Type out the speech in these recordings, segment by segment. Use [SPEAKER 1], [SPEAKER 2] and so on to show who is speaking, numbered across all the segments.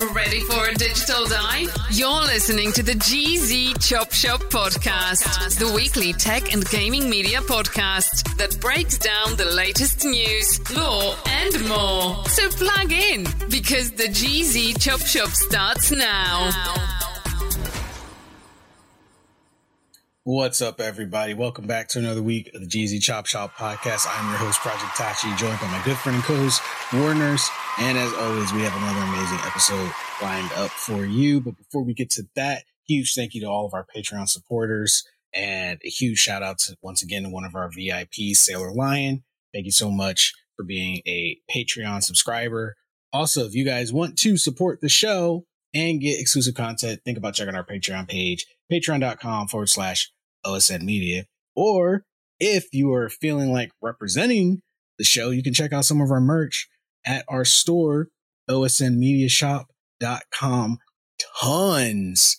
[SPEAKER 1] Ready for a digital dive? You're listening to the GZ Chop Shop podcast, the weekly tech and gaming media podcast that breaks down the latest news, law, and more. So plug in because the GZ Chop Shop starts now.
[SPEAKER 2] What's up, everybody? Welcome back to another week of the GZ Chop Shop podcast. I'm your host, Project Tachi, joined by my good friend and co-host, Warners. And as always, we have another amazing episode lined up for you. But before we get to that, huge thank you to all of our Patreon supporters and a huge shout out to once again to one of our VIPs, Sailor Lion. Thank you so much for being a Patreon subscriber. Also, if you guys want to support the show and get exclusive content, think about checking our Patreon page, patreon.com forward slash OSN Media. Or if you are feeling like representing the show, you can check out some of our merch at our store, osnmediashop.com. Tons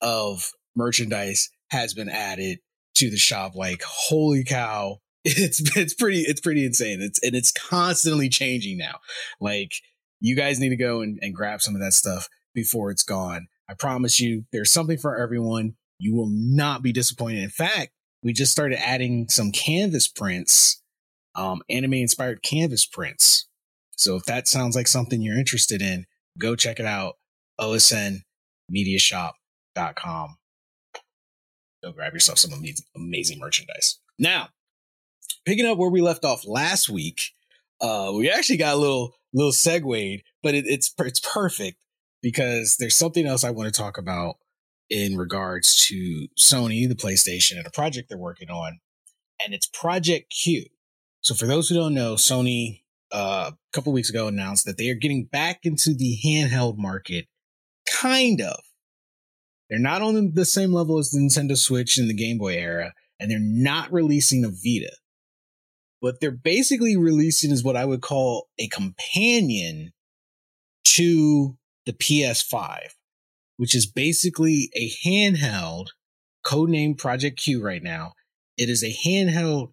[SPEAKER 2] of merchandise has been added to the shop. Like, holy cow. It's it's pretty it's pretty insane. It's and it's constantly changing now. Like you guys need to go and, and grab some of that stuff before it's gone. I promise you, there's something for everyone. You will not be disappointed. In fact, we just started adding some canvas prints, um, anime inspired canvas prints. So if that sounds like something you're interested in, go check it out. OSNmediashop.com. Go grab yourself some amazing, amazing merchandise. Now, picking up where we left off last week, uh, we actually got a little little segued, but it, it's it's perfect because there's something else I want to talk about in regards to Sony, the PlayStation, and a project they're working on, and it's Project Q. So for those who don't know, Sony uh, a couple weeks ago announced that they are getting back into the handheld market, kind of. They're not on the same level as the Nintendo Switch and the Game Boy era, and they're not releasing a Vita. What they're basically releasing is what I would call a companion to the PS5, which is basically a handheld, codenamed Project Q right now. It is a handheld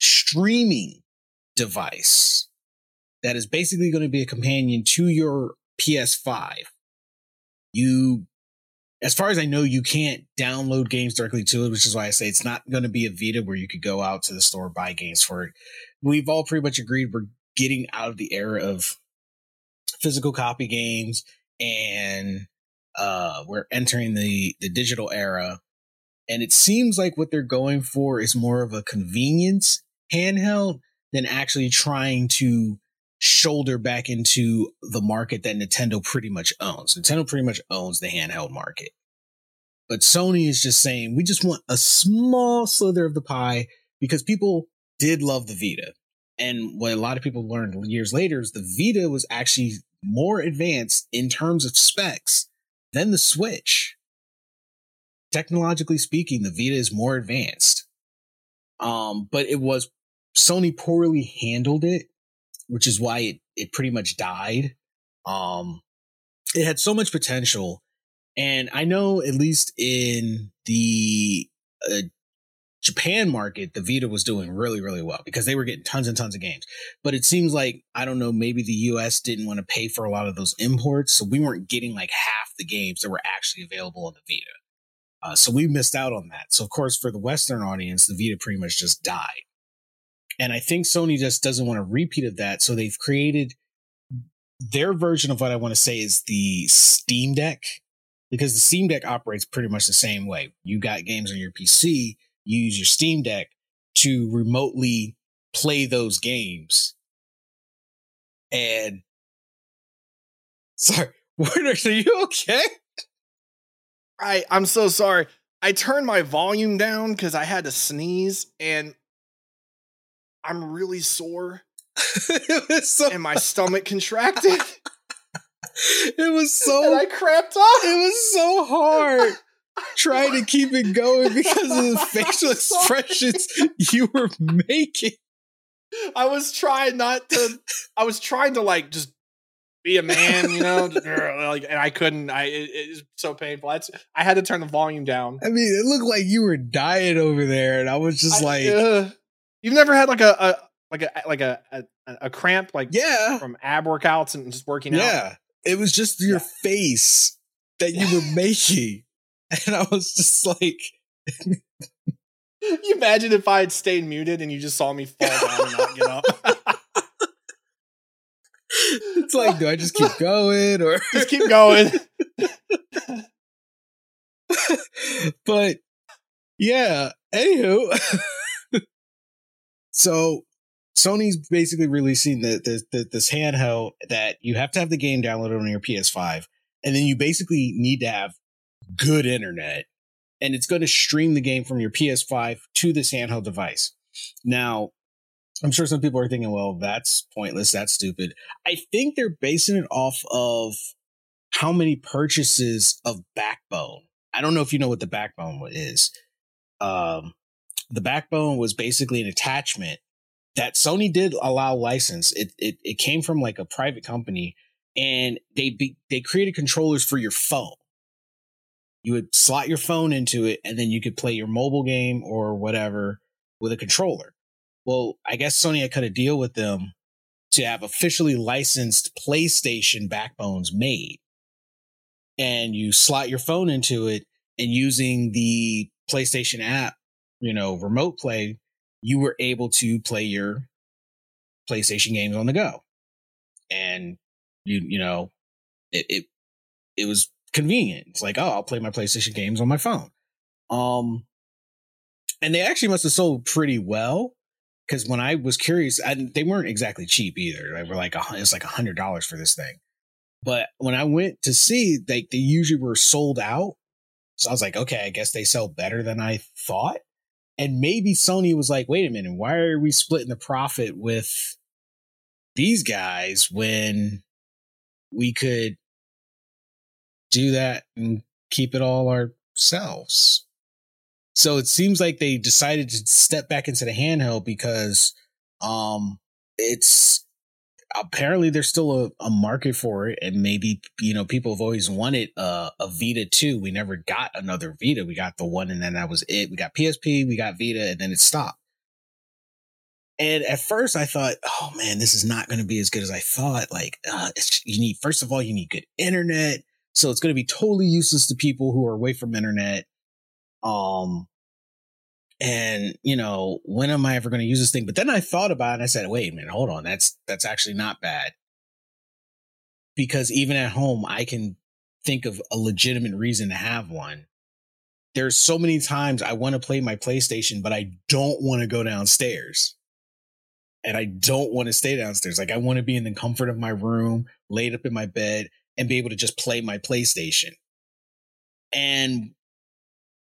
[SPEAKER 2] streaming device that is basically going to be a companion to your PS5. You, as far as I know, you can't download games directly to it, which is why I say it's not going to be a Vita where you could go out to the store buy games for it. We've all pretty much agreed we're getting out of the era of physical copy games and uh we're entering the the digital era and it seems like what they're going for is more of a convenience handheld than actually trying to shoulder back into the market that Nintendo pretty much owns. Nintendo pretty much owns the handheld market. But Sony is just saying, we just want a small slither of the pie because people did love the Vita. And what a lot of people learned years later is the Vita was actually more advanced in terms of specs than the Switch. Technologically speaking, the Vita is more advanced. Um, but it was Sony poorly handled it, which is why it, it pretty much died. Um, it had so much potential. And I know at least in the uh, Japan market, the Vita was doing really, really well because they were getting tons and tons of games. But it seems like, I don't know, maybe the US didn't want to pay for a lot of those imports. So we weren't getting like half the games that were actually available on the Vita. Uh, so we missed out on that. So, of course, for the Western audience, the Vita pretty much just died. And I think Sony just doesn't want a repeat of that. So they've created their version of what I want to say is the Steam Deck, because the Steam Deck operates pretty much the same way. You got games on your PC, you use your Steam Deck to remotely play those games And sorry, are you okay?
[SPEAKER 3] I I'm so sorry. I turned my volume down because I had to sneeze and I'm really sore
[SPEAKER 2] so
[SPEAKER 3] and my stomach contracted
[SPEAKER 2] it was so
[SPEAKER 3] and I cramped up.
[SPEAKER 2] it was so hard trying to keep it going because of the facial expressions you were making.
[SPEAKER 3] I was trying not to. I was trying to like just be a man, you know, like, and I couldn't. I it, it was so painful. That's, I had to turn the volume down.
[SPEAKER 2] I mean, it looked like you were dying over there, and I was just
[SPEAKER 3] I-
[SPEAKER 2] like,
[SPEAKER 3] ugh. you've never had like a, a like a like a, a a cramp like
[SPEAKER 2] yeah,
[SPEAKER 3] from ab workouts and just working out.
[SPEAKER 2] yeah. It was just your
[SPEAKER 3] Yeah.
[SPEAKER 2] face that you were making, and I was just like,
[SPEAKER 3] you imagine if I had stayed muted and you just saw me fall down and not get up?
[SPEAKER 2] it's like, do I just keep going or?
[SPEAKER 3] just keep going.
[SPEAKER 2] but yeah, anywho. so Sony's basically releasing the, the, the this handheld that you have to have the game downloaded on your PS5, and then you basically need to have good internet, and it's going to stream the game from your PS5 to this handheld device. Now, I'm sure some people are thinking, well, that's pointless, that's stupid. I think they're basing it off of how many purchases of Backbone. I don't know if you know what the Backbone is. Um, the Backbone was basically an attachment that Sony did allow license. It it it came from like a private company, and they be, they created controllers for your phone. You would slot your phone into it, and then you could play your mobile game or whatever with a controller. Well, I guess Sony had cut a deal with them to have officially licensed PlayStation backbones made. And you slot your phone into it and using the PlayStation app, you know, remote play, you were able to play your PlayStation games on the go. And you, you know, it, it, it was convenient. It's like, oh, I'll play my PlayStation games on my phone. Um, and they actually must have sold pretty well because when I was curious, I, they weren't exactly cheap either. They were like a, it was like a hundred dollars for this thing. But when I went to see, they they usually were sold out. So I was like, okay, I guess they sell better than I thought. And maybe Sony was like, wait a minute, why are we splitting the profit with these guys when we could do that and keep it all ourselves? So it seems like they decided to step back into the handheld because um it's apparently there's still a, a market for it and maybe you know people have always wanted uh, a Vita 2. We never got another Vita. We got the one and then that was it. We got PSP, we got Vita and then it stopped. And at first I thought, oh man, this is not going to be as good as I thought. Like uh, you need first of all you need good internet. So it's going to be totally useless to people who are away from internet. Um, and you know, when am I ever going to use this thing? But then I thought about it and I said, wait a minute, hold on. That's, that's actually not bad. Because even at home, I can think of a legitimate reason to have one. There's so many times I want to play my PlayStation, but I don't want to go downstairs. And I don't want to stay downstairs. Like I want to be in the comfort of my room, laid up in my bed, and be able to just play my PlayStation. And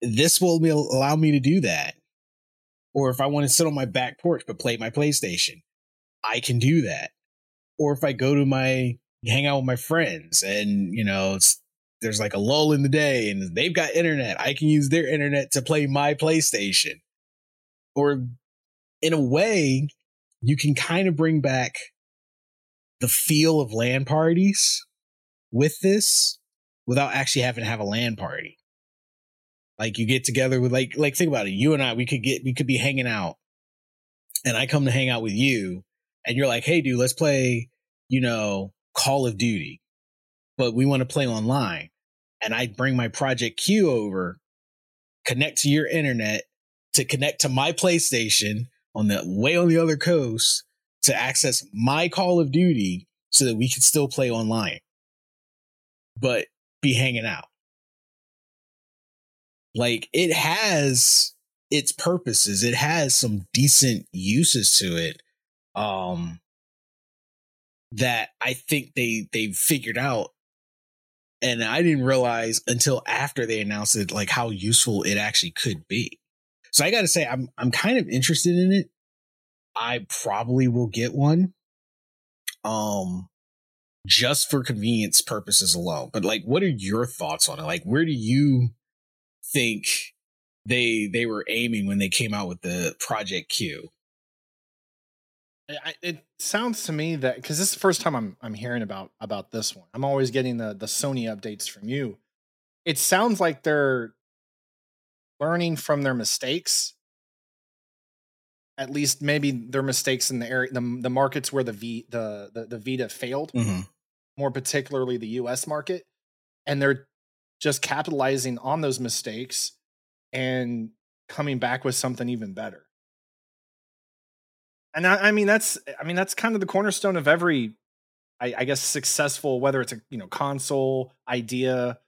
[SPEAKER 2] this will allow me to do that. Or if I want to sit on my back porch but play my PlayStation, I can do that. Or if I go to my hang out with my friends and you know there's like a lull in the day and they've got internet, I can use their internet to play my PlayStation. Or in a way, you can kind of bring back the feel of LAN parties with this without actually having to have a LAN party. Like you get together with like like think about it. You and I, we could get we could be hanging out, and I come to hang out with you, and you're like, "Hey, dude, let's play, you know, Call of Duty," but we want to play online, and I bring my Project Q over, connect to your internet to connect to my PlayStation on the way on the other coast to access my Call of Duty so that we can still play online, but be hanging out like it has its purposes it has some decent uses to it um that I think they they figured out and I didn't realize until after they announced it like how useful it actually could be. So I got to say I'm I'm kind of interested in it. I probably will get one. Um just for convenience purposes alone. But like what are your thoughts on it? Like where do you think they they were aiming when they came out with the Project Q?
[SPEAKER 3] I, it sounds to me that because this is the first time I'm I'm hearing about about this one. I'm always getting the the Sony updates from you. It sounds like they're learning from their mistakes. At least maybe their mistakes in the area, the, the markets where the V the the, the Vita failed,
[SPEAKER 2] Mm-hmm.
[SPEAKER 3] more particularly the U.S. market, and they're just capitalizing on those mistakes and coming back with something even better and I, I mean that's I mean that's kind of the cornerstone of every I, I guess successful whether it's a you know console idea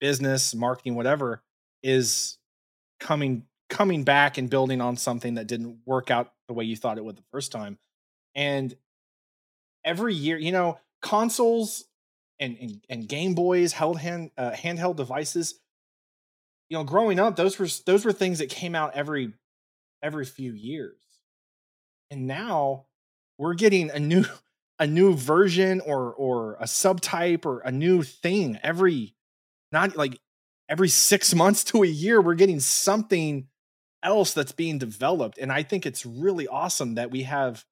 [SPEAKER 3] business marketing whatever is coming coming back and building on something that didn't work out the way you thought it would the first time. And every year you know consoles and and, and game boys held hand uh, handheld devices you know growing up those were those were things that came out every every few years. And now we're getting a new a new version or or a subtype or a new thing every not like every 6 months to a year we're getting something else that's being developed and i think it's really awesome that we have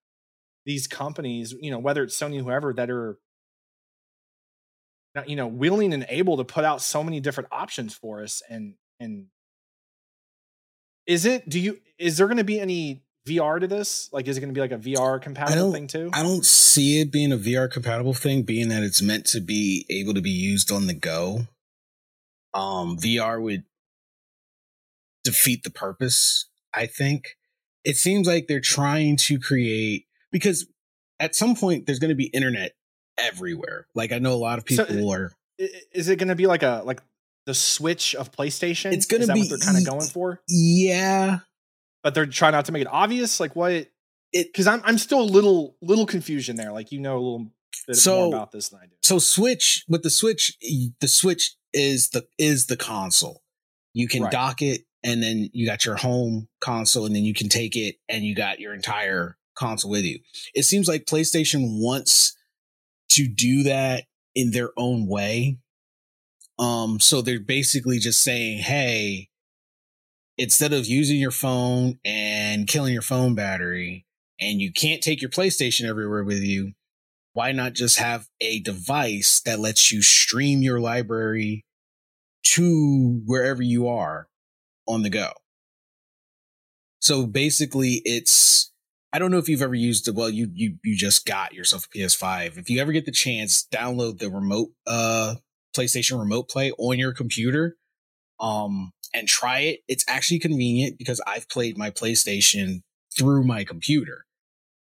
[SPEAKER 3] these companies you know whether it's sony whoever that are you know willing and able to put out so many different options for us and and is it do you is there going to be any VR to this? Like, is it going to be like a VR compatible thing too?
[SPEAKER 2] I don't see it being a VR compatible thing, being that it's meant to be able to be used on the go. Um, VR would defeat the purpose, I think. It seems like they're trying to create because at some point there's going to be internet everywhere. Like I know a lot of
[SPEAKER 3] So,
[SPEAKER 2] people are
[SPEAKER 3] Is it going to be like a like the Switch of PlayStation?
[SPEAKER 2] It's gonna
[SPEAKER 3] is that
[SPEAKER 2] be
[SPEAKER 3] what they're kind of going for,
[SPEAKER 2] yeah,
[SPEAKER 3] but they're trying not to make it obvious. Like what?
[SPEAKER 2] It-
[SPEAKER 3] Because I'm I'm still a little little confusion there. Like you know a little bit
[SPEAKER 2] So-
[SPEAKER 3] more about this than I do.
[SPEAKER 2] so switch with the switch the switch is the is the console you can
[SPEAKER 3] Right.
[SPEAKER 2] dock it and then you got your home console and then you can take it and you got your entire console with you. It seems like playstation wants to do that in their own way. Um so they're basically just saying hey instead of using your phone and killing your phone battery and you can't take your playstation everywhere with you why not just have a device that lets you stream your library to wherever you are on the go? So basically it's I don't know if you've ever used it. Well, you you you just got yourself a PS5. If you ever get the chance, download the remote uh PlayStation Remote Play on your computer um and try it. It's actually convenient because I've played my PlayStation through my computer.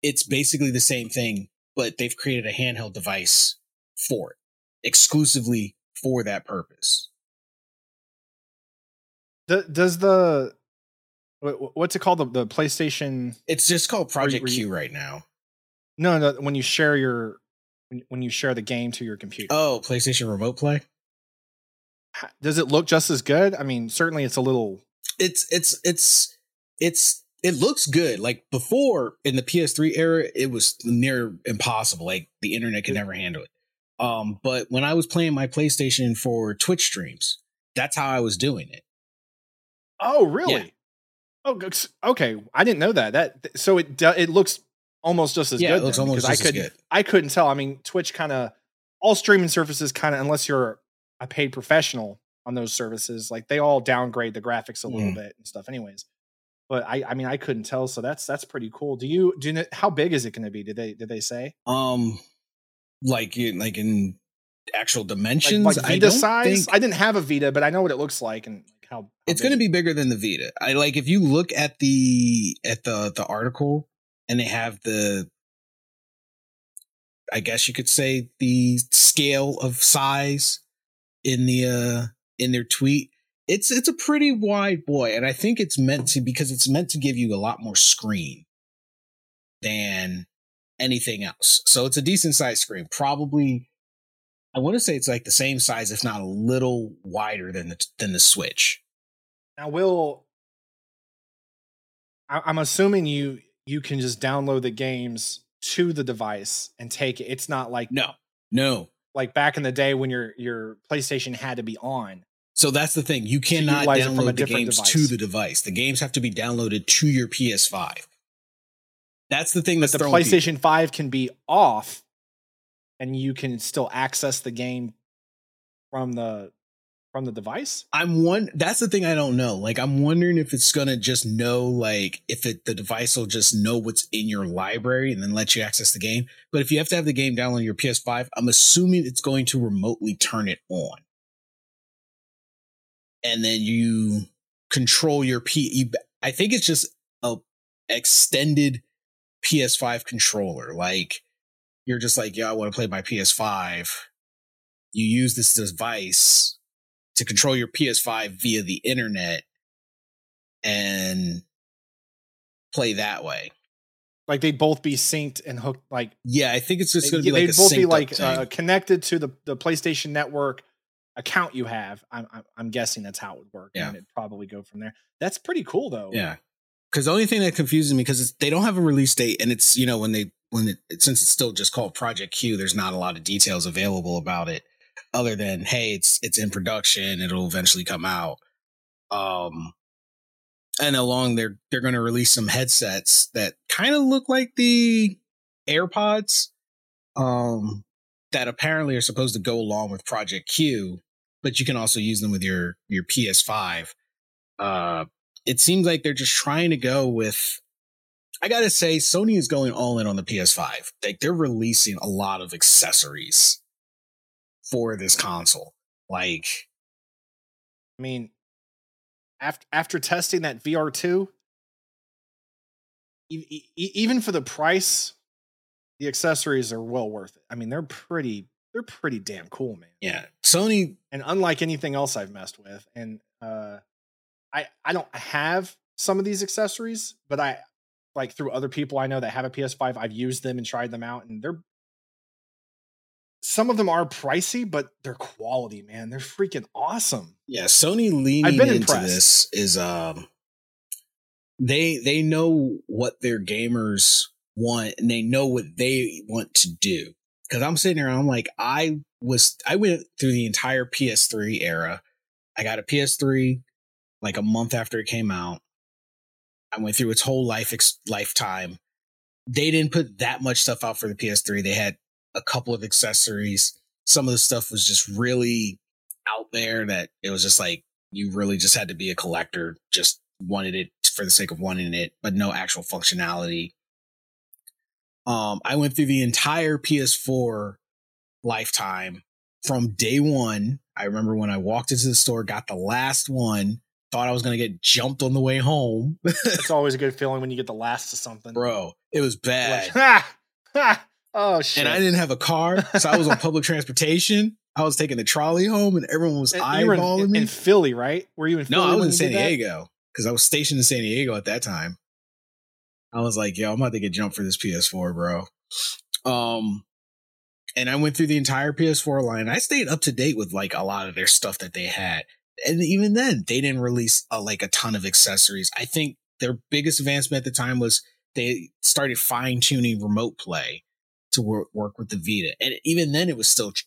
[SPEAKER 2] It's basically the same thing but they've created a handheld device for it exclusively for that purpose.
[SPEAKER 3] Does the what's it called the, the PlayStation?
[SPEAKER 2] It's just called Project
[SPEAKER 3] you-
[SPEAKER 2] Q right now.
[SPEAKER 3] No, no. When you share your when- when you share the game to your computer,
[SPEAKER 2] Oh, PlayStation Remote Play.
[SPEAKER 3] Does it look just as good? I mean, certainly it's a little.
[SPEAKER 2] It's it's it's it's it looks good. Like before in the PS3 era, it was near impossible. Like the internet could never handle it. Um, but when I was playing my PlayStation for Twitch streams, that's how I was doing it.
[SPEAKER 3] Oh, really? Oh, okay. I didn't know that. That so it it looks almost just as
[SPEAKER 2] Yeah,
[SPEAKER 3] good.
[SPEAKER 2] it looks almost
[SPEAKER 3] I
[SPEAKER 2] as
[SPEAKER 3] couldn't.
[SPEAKER 2] good.
[SPEAKER 3] I couldn't tell. I mean, Twitch kind of all streaming services kind of unless you're a paid professional on those services, like they all downgrade the graphics a little
[SPEAKER 2] Mhm.
[SPEAKER 3] bit and stuff. Anyways, but I I mean I couldn't tell. So that's that's pretty cool. Do you do you know, how big is it going to be? Did they did they say
[SPEAKER 2] Um, like in like in actual dimensions,
[SPEAKER 3] like
[SPEAKER 2] I
[SPEAKER 3] Vita
[SPEAKER 2] don't
[SPEAKER 3] size?
[SPEAKER 2] think-
[SPEAKER 3] I didn't have a Vita, but I know what it looks like and like how, how
[SPEAKER 2] it's going to be bigger than the Vita. I like if you look at the at the the article and they have the I guess you could say the scale of size in the uh in their tweet. It's it's a pretty wide boy and I think it's meant to because it's meant to give you a lot more screen than anything else. So it's a decent sized screen. Probably, I want to say it's like the same size, if not a little wider than the than the Switch.
[SPEAKER 3] Now, will I, I'm assuming you you can just download the games to the device and take it. It's not like
[SPEAKER 2] No, no.
[SPEAKER 3] like back in the day when your your PlayStation had to be on.
[SPEAKER 2] So that's the thing. You cannot
[SPEAKER 3] utilize it from a
[SPEAKER 2] download the games
[SPEAKER 3] device.
[SPEAKER 2] to the device. The games have to be downloaded to your PS5. That's the thing that's
[SPEAKER 3] the
[SPEAKER 2] throwing people.
[SPEAKER 3] PlayStation 5 can be off and you can still access the game from the from the device.
[SPEAKER 2] I'm one. That's the thing I don't know. Like, I'm wondering if it's gonna just know, like, if it the device will just know what's in your library and then let you access the game. But if you have to have the game downloaded on your PS5, I'm assuming it's going to remotely turn it on, and then you control your P. You, I think it's just a extended PS5 controller. Like, you're just like, yeah, I want to play my PS5. You use this device to control your PS5 via the internet and play that way.
[SPEAKER 3] Like they'd both be synced and hooked like
[SPEAKER 2] Yeah, I think it's just going to be like
[SPEAKER 3] they'd both be like uh, connected to the the PlayStation Network account you have. I'm I'm, I'm guessing that's how it would work.
[SPEAKER 2] Yeah.
[SPEAKER 3] and it'd probably go from there. That's pretty cool though.
[SPEAKER 2] yeah. Because the only thing that confuses me because they don't have a release date, and it's you know when they when it since it's still just called Project Q, there's not a lot of details available about it, other than hey, it's it's in production, it'll eventually come out. Um, and along they're they're going to release some headsets that kind of look like the AirPods, um, that apparently are supposed to go along with Project Q, but you can also use them with your your PS5. Uh, it seems like they're just trying to go with. I gotta say, Sony is going all in on the PS5. Like they're releasing a lot of accessories for this console. Like,
[SPEAKER 3] I mean, after after testing that VR two, e- e- e- even for the price, the accessories are well worth it. I mean, they're pretty they're pretty damn cool, man.
[SPEAKER 2] yeah, Sony.
[SPEAKER 3] And unlike anything else I've messed with, and uh, I I don't have some of these accessories, but I like through other people I know that have a PS5, I've used them and tried them out, and they're some of them are pricey, but they're quality, man. They're freaking awesome.
[SPEAKER 2] Yeah, Sony leaning
[SPEAKER 3] I've been
[SPEAKER 2] into
[SPEAKER 3] impressed.
[SPEAKER 2] this is um they they know what their gamers want and they know what they want to do. Cause I'm sitting there, I'm like, I was I went through the entire PS3 era. I got a PS3 like a month after it came out. I went through its whole life ex- lifetime. They didn't put that much stuff out for the PS3. They had a couple of accessories. Some of the stuff was just really out there that it was just like you really just had to be a collector, just wanted it for the sake of wanting it, but no actual functionality. Um, I went through the entire PS4 lifetime from day one. I remember when I walked into the store, got the last one, thought I was going to get jumped on the way home.
[SPEAKER 3] It's always a good feeling when you get the last of something.
[SPEAKER 2] Bro, it was bad.
[SPEAKER 3] Like, ha, ha, oh shit!
[SPEAKER 2] and I didn't have a car, so I was on public transportation. I was taking the trolley home, and everyone was
[SPEAKER 3] And you were in,
[SPEAKER 2] eyeballing
[SPEAKER 3] in,
[SPEAKER 2] me.
[SPEAKER 3] in Philly, right? Were you in?
[SPEAKER 2] No, I was in San? Diego because I was stationed in San Diego at that time. I was like, yo, I'm about to get jumped for this PS4, bro. Um, and I went through the entire PS4 line. I stayed up to date with like a lot of their stuff that they had. And even then, they didn't release uh, like a ton of accessories. I think their biggest advancement at the time was they started fine tuning remote play to work, work with the Vita. And even then, it was still ch-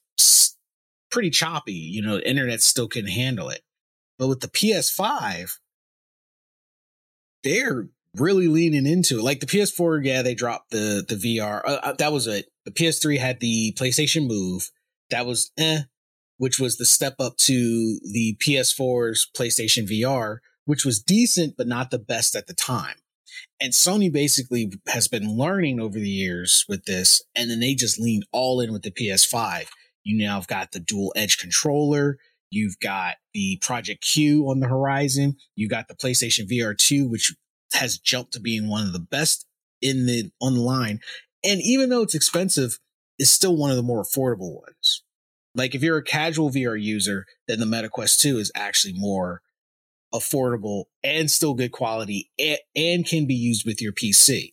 [SPEAKER 2] pretty choppy. You know, the internet still couldn't handle it. But with the PS5, they're really leaning into it. Like the PS4, yeah, they dropped the the VR. Uh, uh, that was it. The PS3 had the PlayStation Move. That was eh, which was the step up to the PS4's PlayStation VR, which was decent but not the best at the time. And Sony basically has been learning over the years with this, and then they just leaned all in with the PS5. You now have got the dual edge controller. You've got the Project Q on the horizon. You've got the PlayStation VR 2, which has jumped to being one of the best in the on the line. And even though it's expensive, it's still one of the more affordable ones. Like if you're a casual VR user, then the MetaQuest 2 is actually more affordable and still good quality and, and can be used with your PC.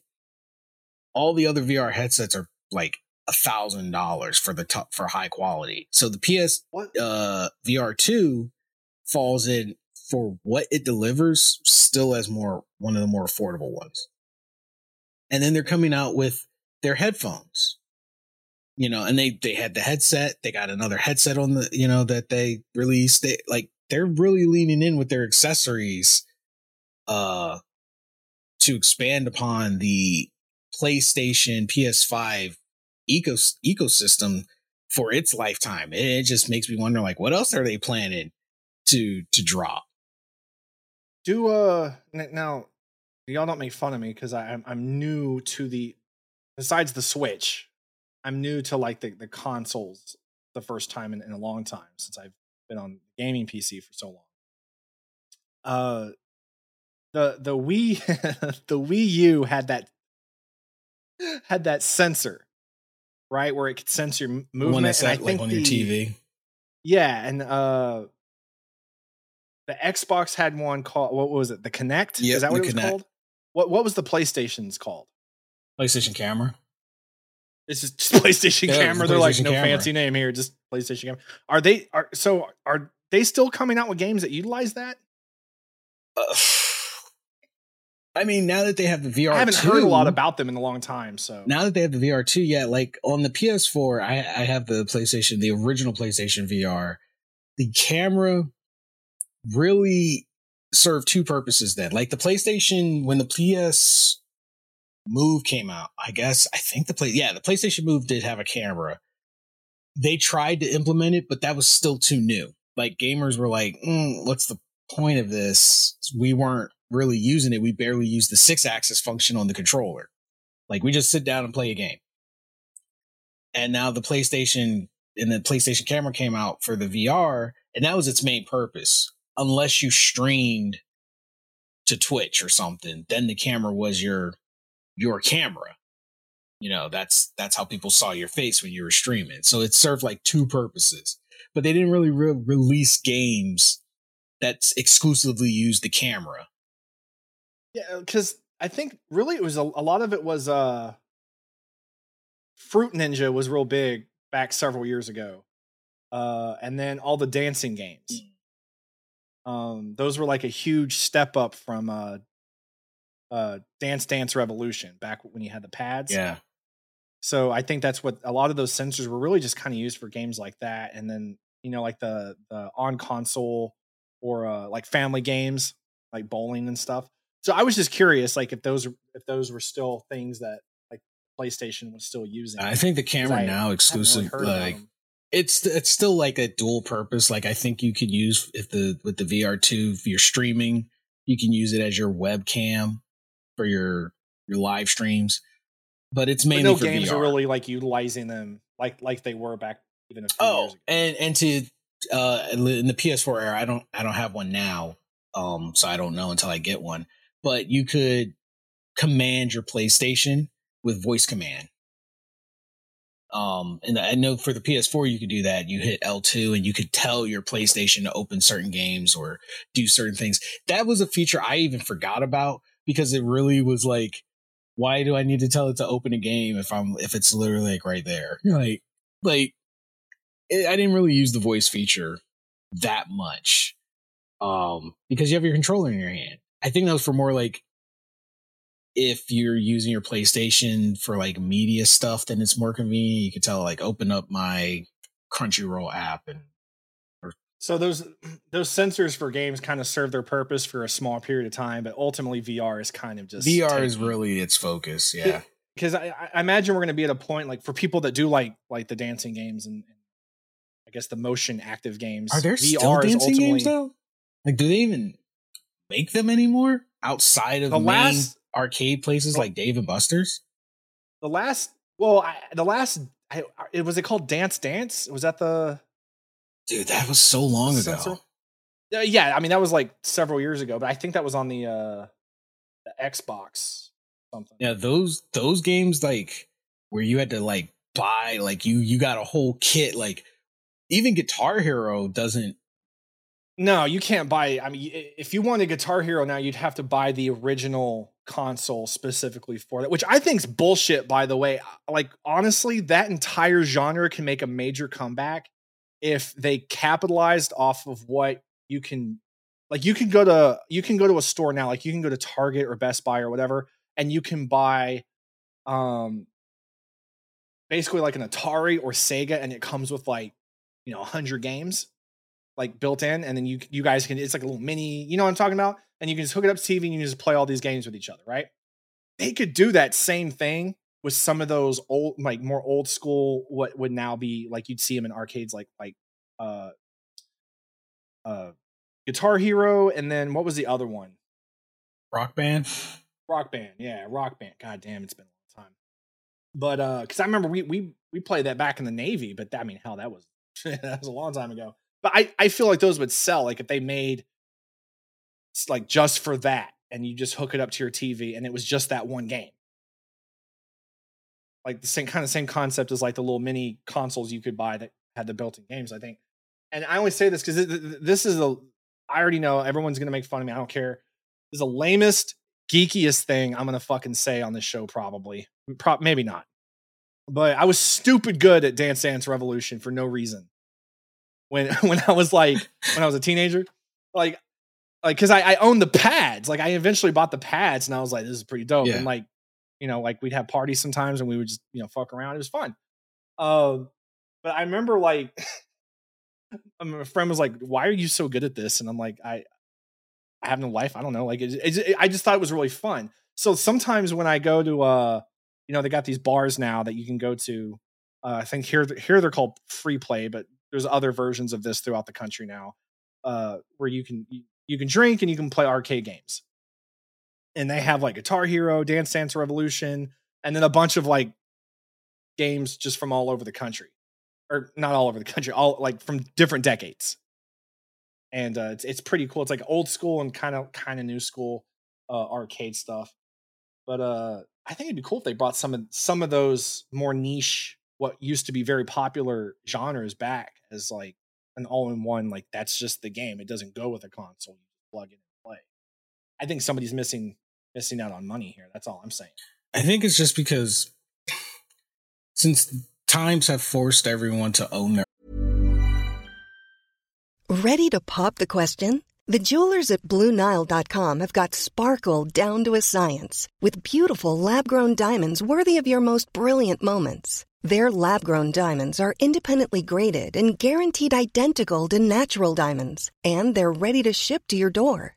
[SPEAKER 2] all the other VR headsets are like a thousand dollars for the top for high quality. So the PS uh VR two falls in for what it delivers still as more one of the more affordable ones. And then they're coming out with their headphones. You know, and they they had the headset, they got another headset on the, you know, that they released. They like they're really leaning in with their accessories uh to expand upon the PlayStation PS5 ecos- ecosystem for its lifetime. It, it just makes me wonder like what else are they planning to to drop?
[SPEAKER 3] Do uh now y'all don't make fun of me because I'm I'm new to the besides the Switch, I'm new to like the, the consoles the first time in, in a long time since I've been on gaming PC for so long. Uh the the Wii the Wii U had that had that sensor, right? Where it could sense your movement.
[SPEAKER 2] one that's at, like on your
[SPEAKER 3] the-
[SPEAKER 2] TV.
[SPEAKER 3] Yeah, and uh the Xbox had one called what was it? The Kinect?
[SPEAKER 2] Yep,
[SPEAKER 3] Is that what it was
[SPEAKER 2] Kinect.
[SPEAKER 3] called? What what was the PlayStation's called?
[SPEAKER 2] PlayStation camera.
[SPEAKER 3] It's just, just PlayStation
[SPEAKER 2] Yeah,
[SPEAKER 3] camera.
[SPEAKER 2] the
[SPEAKER 3] They're like no
[SPEAKER 2] camera.
[SPEAKER 3] fancy name here, just PlayStation camera. Are they are so are they still coming out with games that utilize that?
[SPEAKER 2] Uh, I mean, now that they have the VR,
[SPEAKER 3] I haven't heard a lot about them in a long time. So
[SPEAKER 2] now that they have the VR two, yeah, like on the PS4, I, I have the PlayStation, the original PlayStation VR. The camera really served two purposes then. Like the PlayStation, when the PS Move came out, I guess, I think the play, yeah, the PlayStation Move did have a camera. They tried to implement it, but that was still too new. Like gamers were like, mm, what's the point of this? We weren't really using it. We barely used the Sixaxis function on the controller. Like we just sit down and play a game. And now the PlayStation and the PlayStation camera came out for the VR, and that was its main purpose. Unless you streamed to Twitch or something, then the camera was your your camera. You know, that's that's how people saw your face when you were streaming. So it served like two purposes. But they didn't really re- release games that exclusively used the camera.
[SPEAKER 3] yeah, because I think really it was a, a lot of it was uh Fruit Ninja was real big back several years ago. Uh and then all the dancing games. Um those were like a huge step up from uh uh Dance Dance Revolution back when you had the pads.
[SPEAKER 2] Yeah.
[SPEAKER 3] So I think that's what a lot of those sensors were really just kind of used for games like that, and then you know like the the on console or uh, like family games like bowling and stuff. So I was just curious, like if those if those were still things that like PlayStation was still using.
[SPEAKER 2] I think the camera now
[SPEAKER 3] really
[SPEAKER 2] exclusive
[SPEAKER 3] about
[SPEAKER 2] like it's it's still like a dual purpose. Like I think you could use if the with the VR two if you're streaming, you can use it as your webcam for your your live streams. But it's
[SPEAKER 3] But
[SPEAKER 2] mainly
[SPEAKER 3] no
[SPEAKER 2] for
[SPEAKER 3] games
[SPEAKER 2] VR.
[SPEAKER 3] are really like utilizing them like like they were back even a few
[SPEAKER 2] oh,
[SPEAKER 3] years ago.
[SPEAKER 2] and and to uh in the PS4 era, I don't I don't have one now, um, so I don't know until I get one. But you could command your PlayStation with voice command. Um, and I know for the PS4 you could do that. You hit L2 and you could tell your PlayStation to open certain games or do certain things. That was a feature I even forgot about because it really was like, why do I need to tell it to open a game if I'm if it's literally like right there? Like, like it, I didn't really use the voice feature that much um because you have your controller in your hand. I think that was for more like if you're using your PlayStation for like media stuff, then it's more convenient. You could tell like open up my Crunchyroll app and
[SPEAKER 3] So those those sensors for games kind of serve their purpose for a small period of time, but ultimately VR is kind of just
[SPEAKER 2] VR is really its focus. Yeah.
[SPEAKER 3] because I, I imagine we're going to be at a point like for people that do like like the dancing games and, and I guess the motion active games.
[SPEAKER 2] Are there
[SPEAKER 3] VR
[SPEAKER 2] still dancing games though? Like, do they even make them anymore outside of
[SPEAKER 3] The
[SPEAKER 2] main
[SPEAKER 3] last-
[SPEAKER 2] arcade places like Dave and Buster's?
[SPEAKER 3] The last, well, I, the last, I, uh, it was it called Dance Dance? Was that the?
[SPEAKER 2] Dude, that was so long ago.
[SPEAKER 3] Sensor? Uh, yeah, I mean that was like several years ago, but I think that was on the uh the Xbox something.
[SPEAKER 2] Yeah, those those games like where you had to like buy like you you got a whole kit like even Guitar Hero doesn't
[SPEAKER 3] No, you can't buy. I mean, if you want a Guitar Hero now, you'd have to buy the original console specifically for that, which I think is bullshit. By the way, like honestly, that entire genre can make a major comeback if they capitalized off of what you can. Like you can go to you can go to a store now, like you can go to Target or Best Buy or whatever, and you can buy, um, basically like an Atari or Sega, and it comes with like you know hundred games like built in, and then you you guys can it's like a little mini, you know what I'm talking about? And you can just hook it up to TV and you just play all these games with each other, right? They could do that same thing with some of those old like more old school what would now be like you'd see them in arcades like like uh uh Guitar Hero and then what was the other one?
[SPEAKER 2] Rock Band.
[SPEAKER 3] Rock Band, yeah, Rock Band. God damn, it's been a long time. But uh, because I remember we we we played that back in the Navy, but that, I mean, hell, that was that was a long time ago. But I I feel like those would sell. Like if they made like just for that, and you just hook it up to your TV, and it was just that one game. Like the same kind of same concept as like the little mini consoles you could buy that had the built-in games. I think, and I only say this because this is a. I already know everyone's gonna make fun of me. I don't care. This is the lamest, geekiest thing I'm gonna fucking say on this show. Probably, Pro- maybe not. But I was stupid good at Dance Dance Revolution for no reason when when I was like when I was a teenager. Like like because I, I owned the pads. Like I eventually bought the pads and I was like, this is pretty dope.
[SPEAKER 2] Yeah.
[SPEAKER 3] And like, you know, like we'd have parties sometimes and we would just, you know, fuck around. It was fun. Um, but I remember like my friend was like, Why are you so good at this? And I'm like, I I have no life. I don't know. Like it, it, I just thought it was really fun. So sometimes when I go to uh, you know, they got these bars now that you can go to. Uh, I think here here they're called free play, but there's other versions of this throughout the country now uh, where you can you, you can drink and you can play arcade games and they have like guitar hero dance dance revolution and then a bunch of like games just from all over the country or not all over the country all like from different decades. And uh, it's, it's pretty cool it's like old school and kind of kind of new school uh, arcade stuff. But uh i think it'd be cool if they brought some of some of those more niche what used to be very popular genres back as like an all-in-one like that's just the game it doesn't go with a console you plug in and play. I think somebody's missing missing out on money here that's all i'm saying
[SPEAKER 2] I think it's just because since times have forced everyone to own their
[SPEAKER 4] Ready to pop the question? The jewelers at BlueNile.com have got sparkle down to a science with beautiful lab grown diamonds worthy of your most brilliant moments. Their lab grown diamonds are independently graded and guaranteed identical to natural diamonds, and they're ready to ship to your door.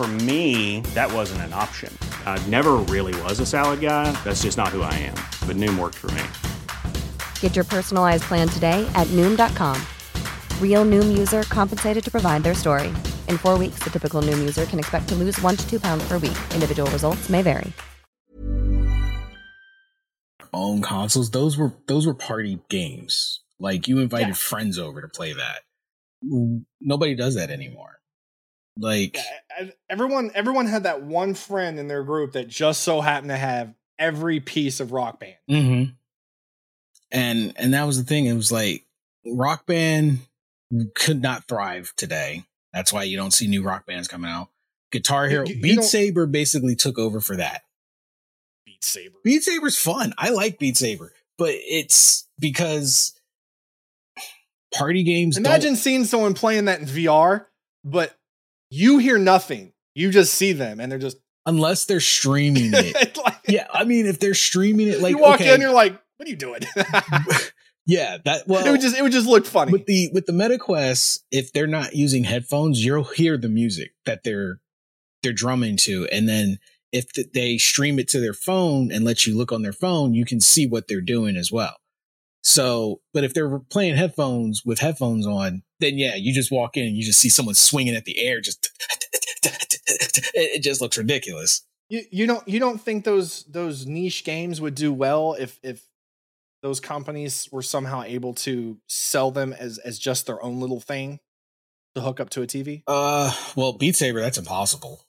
[SPEAKER 5] For me, that wasn't an option. I never really was a salad guy. That's just not who I am. But Noom worked for me.
[SPEAKER 6] Get your personalized plan today at Noom.com. Real Noom user compensated to provide their story. In four weeks, the typical Noom user can expect to lose one to two pounds per week. Individual results may vary.
[SPEAKER 2] own consoles. Those were those were party games. Like you invited
[SPEAKER 3] Yeah.
[SPEAKER 2] friends over to play that. Nobody does that anymore. Like
[SPEAKER 3] everyone everyone had that one friend in their group that just so happened to have every piece of rock band
[SPEAKER 2] hmm And and that was the thing. It was like rock band could not thrive today. That's why you don't see new rock bands coming out. Guitar Hero,
[SPEAKER 3] you- you
[SPEAKER 2] Beat Saber basically took over for that.
[SPEAKER 3] beat saber
[SPEAKER 2] Beat Saber's fun. I like Beat Saber, but it's because party games.
[SPEAKER 3] imagine seeing someone playing that in vr but you hear nothing. You just see them and they're just
[SPEAKER 2] unless they're streaming it.
[SPEAKER 3] like,
[SPEAKER 2] yeah, I mean, if they're streaming it, like
[SPEAKER 3] you walk
[SPEAKER 2] okay,
[SPEAKER 3] in you're like what are you doing?
[SPEAKER 2] Yeah, that well,
[SPEAKER 3] it would just it would just look funny.
[SPEAKER 2] With the with the MetaQuest, if they're not using headphones, you'll hear the music that they're they're drumming to, and then if they stream it to their phone and let you look on their phone, you can see what they're doing as well. So, but if they're playing headphones with headphones on, then yeah, you just walk in and you just see someone swinging at the air, just it, just looks ridiculous.
[SPEAKER 3] You you don't you don't think those those niche games would do well if if those companies were somehow able to sell them as as just their own little thing to hook up to a TV?
[SPEAKER 2] Uh, well, Beat Saber, that's impossible.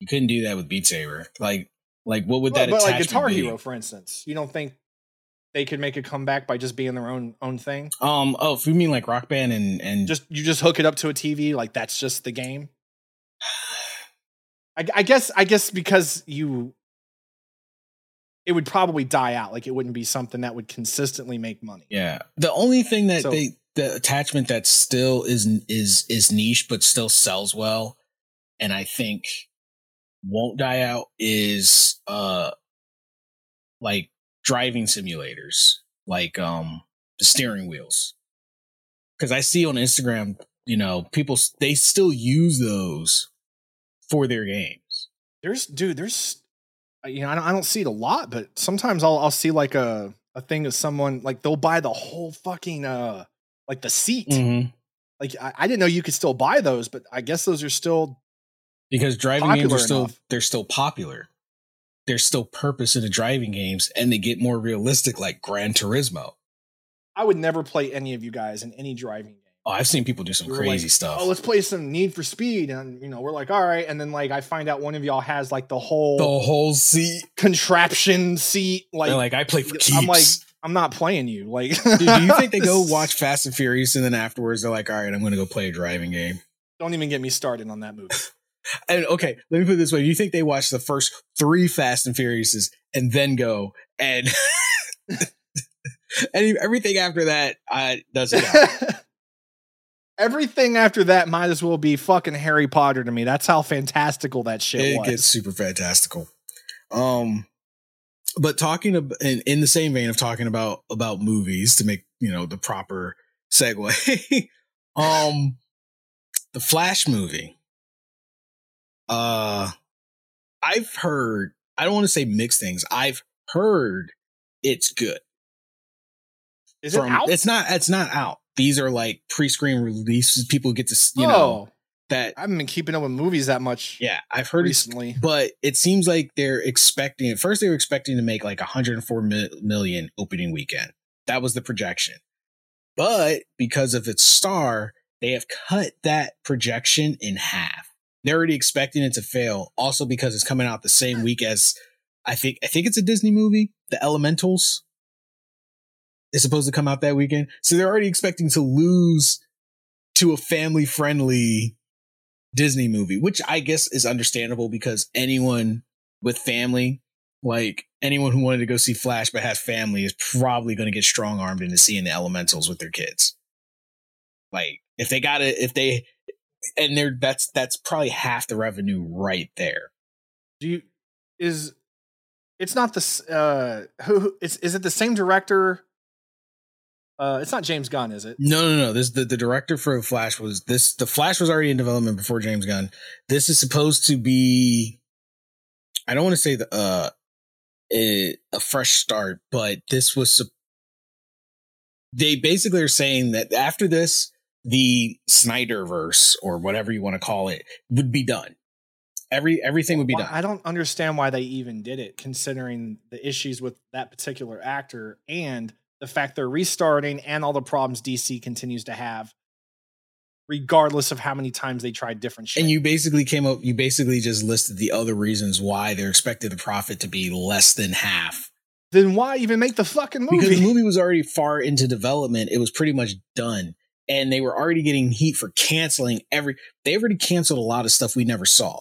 [SPEAKER 2] You couldn't do that with Beat Saber. Like, like what would that?
[SPEAKER 3] but, but like Guitar
[SPEAKER 2] be?
[SPEAKER 3] Hero, for instance, you don't think they could make a comeback by just being their own own thing?
[SPEAKER 2] Um. Oh, if you mean like Rock Band and and
[SPEAKER 3] Just you just hook it up to a TV, like that's just the game. I, I guess I guess because you, it would probably die out. Like it wouldn't be something that would consistently make money.
[SPEAKER 2] yeah, the only thing that
[SPEAKER 3] So-
[SPEAKER 2] they the attachment that still is is is niche but still sells well, and I think won't die out is uh like driving simulators, like um the steering wheels, because I see on Instagram, you know, people they still use those for their games.
[SPEAKER 3] There's dude, there's uh, you know I don't, I don't see it a lot, but sometimes I'll I'll see like a a thing of someone like they'll buy the whole fucking uh like the seat.
[SPEAKER 2] Mm-hmm.
[SPEAKER 3] Like I, I didn't know you could still buy those, but I guess those are still
[SPEAKER 2] because driving games are still
[SPEAKER 3] enough.
[SPEAKER 2] they're still popular. There's still purpose in the driving games, and they get more realistic, like Gran Turismo.
[SPEAKER 3] I would never play any of you guys in any driving game.
[SPEAKER 2] Oh, I've seen people do some
[SPEAKER 3] We were
[SPEAKER 2] crazy
[SPEAKER 3] like,
[SPEAKER 2] stuff.
[SPEAKER 3] Oh, let's play some Need for Speed, and you know we're like, all right, and then like I find out one of y'all has like the whole
[SPEAKER 2] the whole seat.
[SPEAKER 3] contraption seat. Like,
[SPEAKER 2] Like, like I play for keeps.
[SPEAKER 3] I'm like, I'm not playing you. Like,
[SPEAKER 2] Dude, do you think they go watch Fast and Furious and then afterwards they're like, all right, I'm going to go play a driving game?
[SPEAKER 3] Don't even get me started on that movie.
[SPEAKER 2] And okay, let me put it this way: you think they watch the first three Fast and Furiouses and then go and and everything after that uh, doesn't.
[SPEAKER 3] Everything after that might as well be fucking Harry Potter to me. That's how fantastical that shit
[SPEAKER 2] it
[SPEAKER 3] was.
[SPEAKER 2] gets super fantastical. Um, but talking about in, in the same vein of talking about about movies to make you know the proper segue, um, the Flash movie. Uh, I've heard. I don't want to say mixed things. I've heard it's good.
[SPEAKER 3] Is it out?
[SPEAKER 2] It's not. It's not out. These are like pre-screen releases. People get to you know
[SPEAKER 3] oh,
[SPEAKER 2] that.
[SPEAKER 3] I haven't been keeping up with movies that much
[SPEAKER 2] Yeah, I've heard
[SPEAKER 3] recently.
[SPEAKER 2] but it seems like they're expecting at first they were expecting to make like 104 mi- million opening weekend that was the projection but because of its star they have cut that projection in half they're already expecting it to fail also because it's coming out the same week as i think i think it's a disney movie the elementals is supposed to come out that weekend so they're already expecting to lose to a family friendly Disney movie, which I guess is understandable because anyone with family, like anyone who wanted to go see Flash but has family, is probably going to get strong armed into seeing the elementals with their kids. Like if they got it, if they, and they're that's that's probably half the revenue right there.
[SPEAKER 3] Do you is it's not the uh who who- is is it the same director? Uh, it's not James Gunn, is it?
[SPEAKER 2] No, no, no. This the, the director for Flash was this. The Flash was already in development before James Gunn. This is supposed to be. I don't want to say the uh a, a fresh start, but this was. They basically are saying that after this, the Snyderverse or whatever you want to call it would be done. Every everything would be done.
[SPEAKER 3] I don't understand why they even did it, considering the issues with that particular actor and the fact they're restarting and all the problems DC continues to have, regardless of how many times they tried different shit.
[SPEAKER 2] And you basically came up. You basically just listed the other reasons why they're expected the profit to be less than half
[SPEAKER 3] then why even make the fucking movie?
[SPEAKER 2] because the movie was already far into development. It was pretty much done, and they were already getting heat for canceling every. They already canceled a lot of stuff we never saw.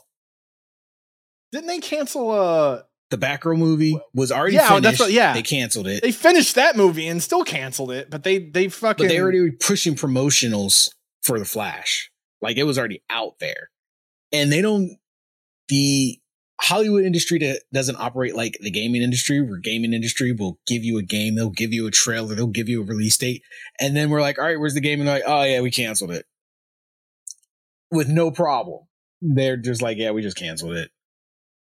[SPEAKER 3] Didn't they cancel? Uh,
[SPEAKER 2] The Batgirl movie was already
[SPEAKER 3] Yeah,
[SPEAKER 2] finished.
[SPEAKER 3] that's what- yeah.
[SPEAKER 2] they canceled it,
[SPEAKER 3] they finished that movie and still canceled it, but they they fucking
[SPEAKER 2] but they already were pushing promotionals for the Flash. Like it was already out there, and they don't. The Hollywood industry that doesn't operate like the gaming industry, where gaming industry will give you a game, they'll give you a trailer, they'll give you a release date, and then we're like, all right, where's the game? And they're like, oh yeah, we canceled it with no problem. They're just like, yeah, we just canceled it,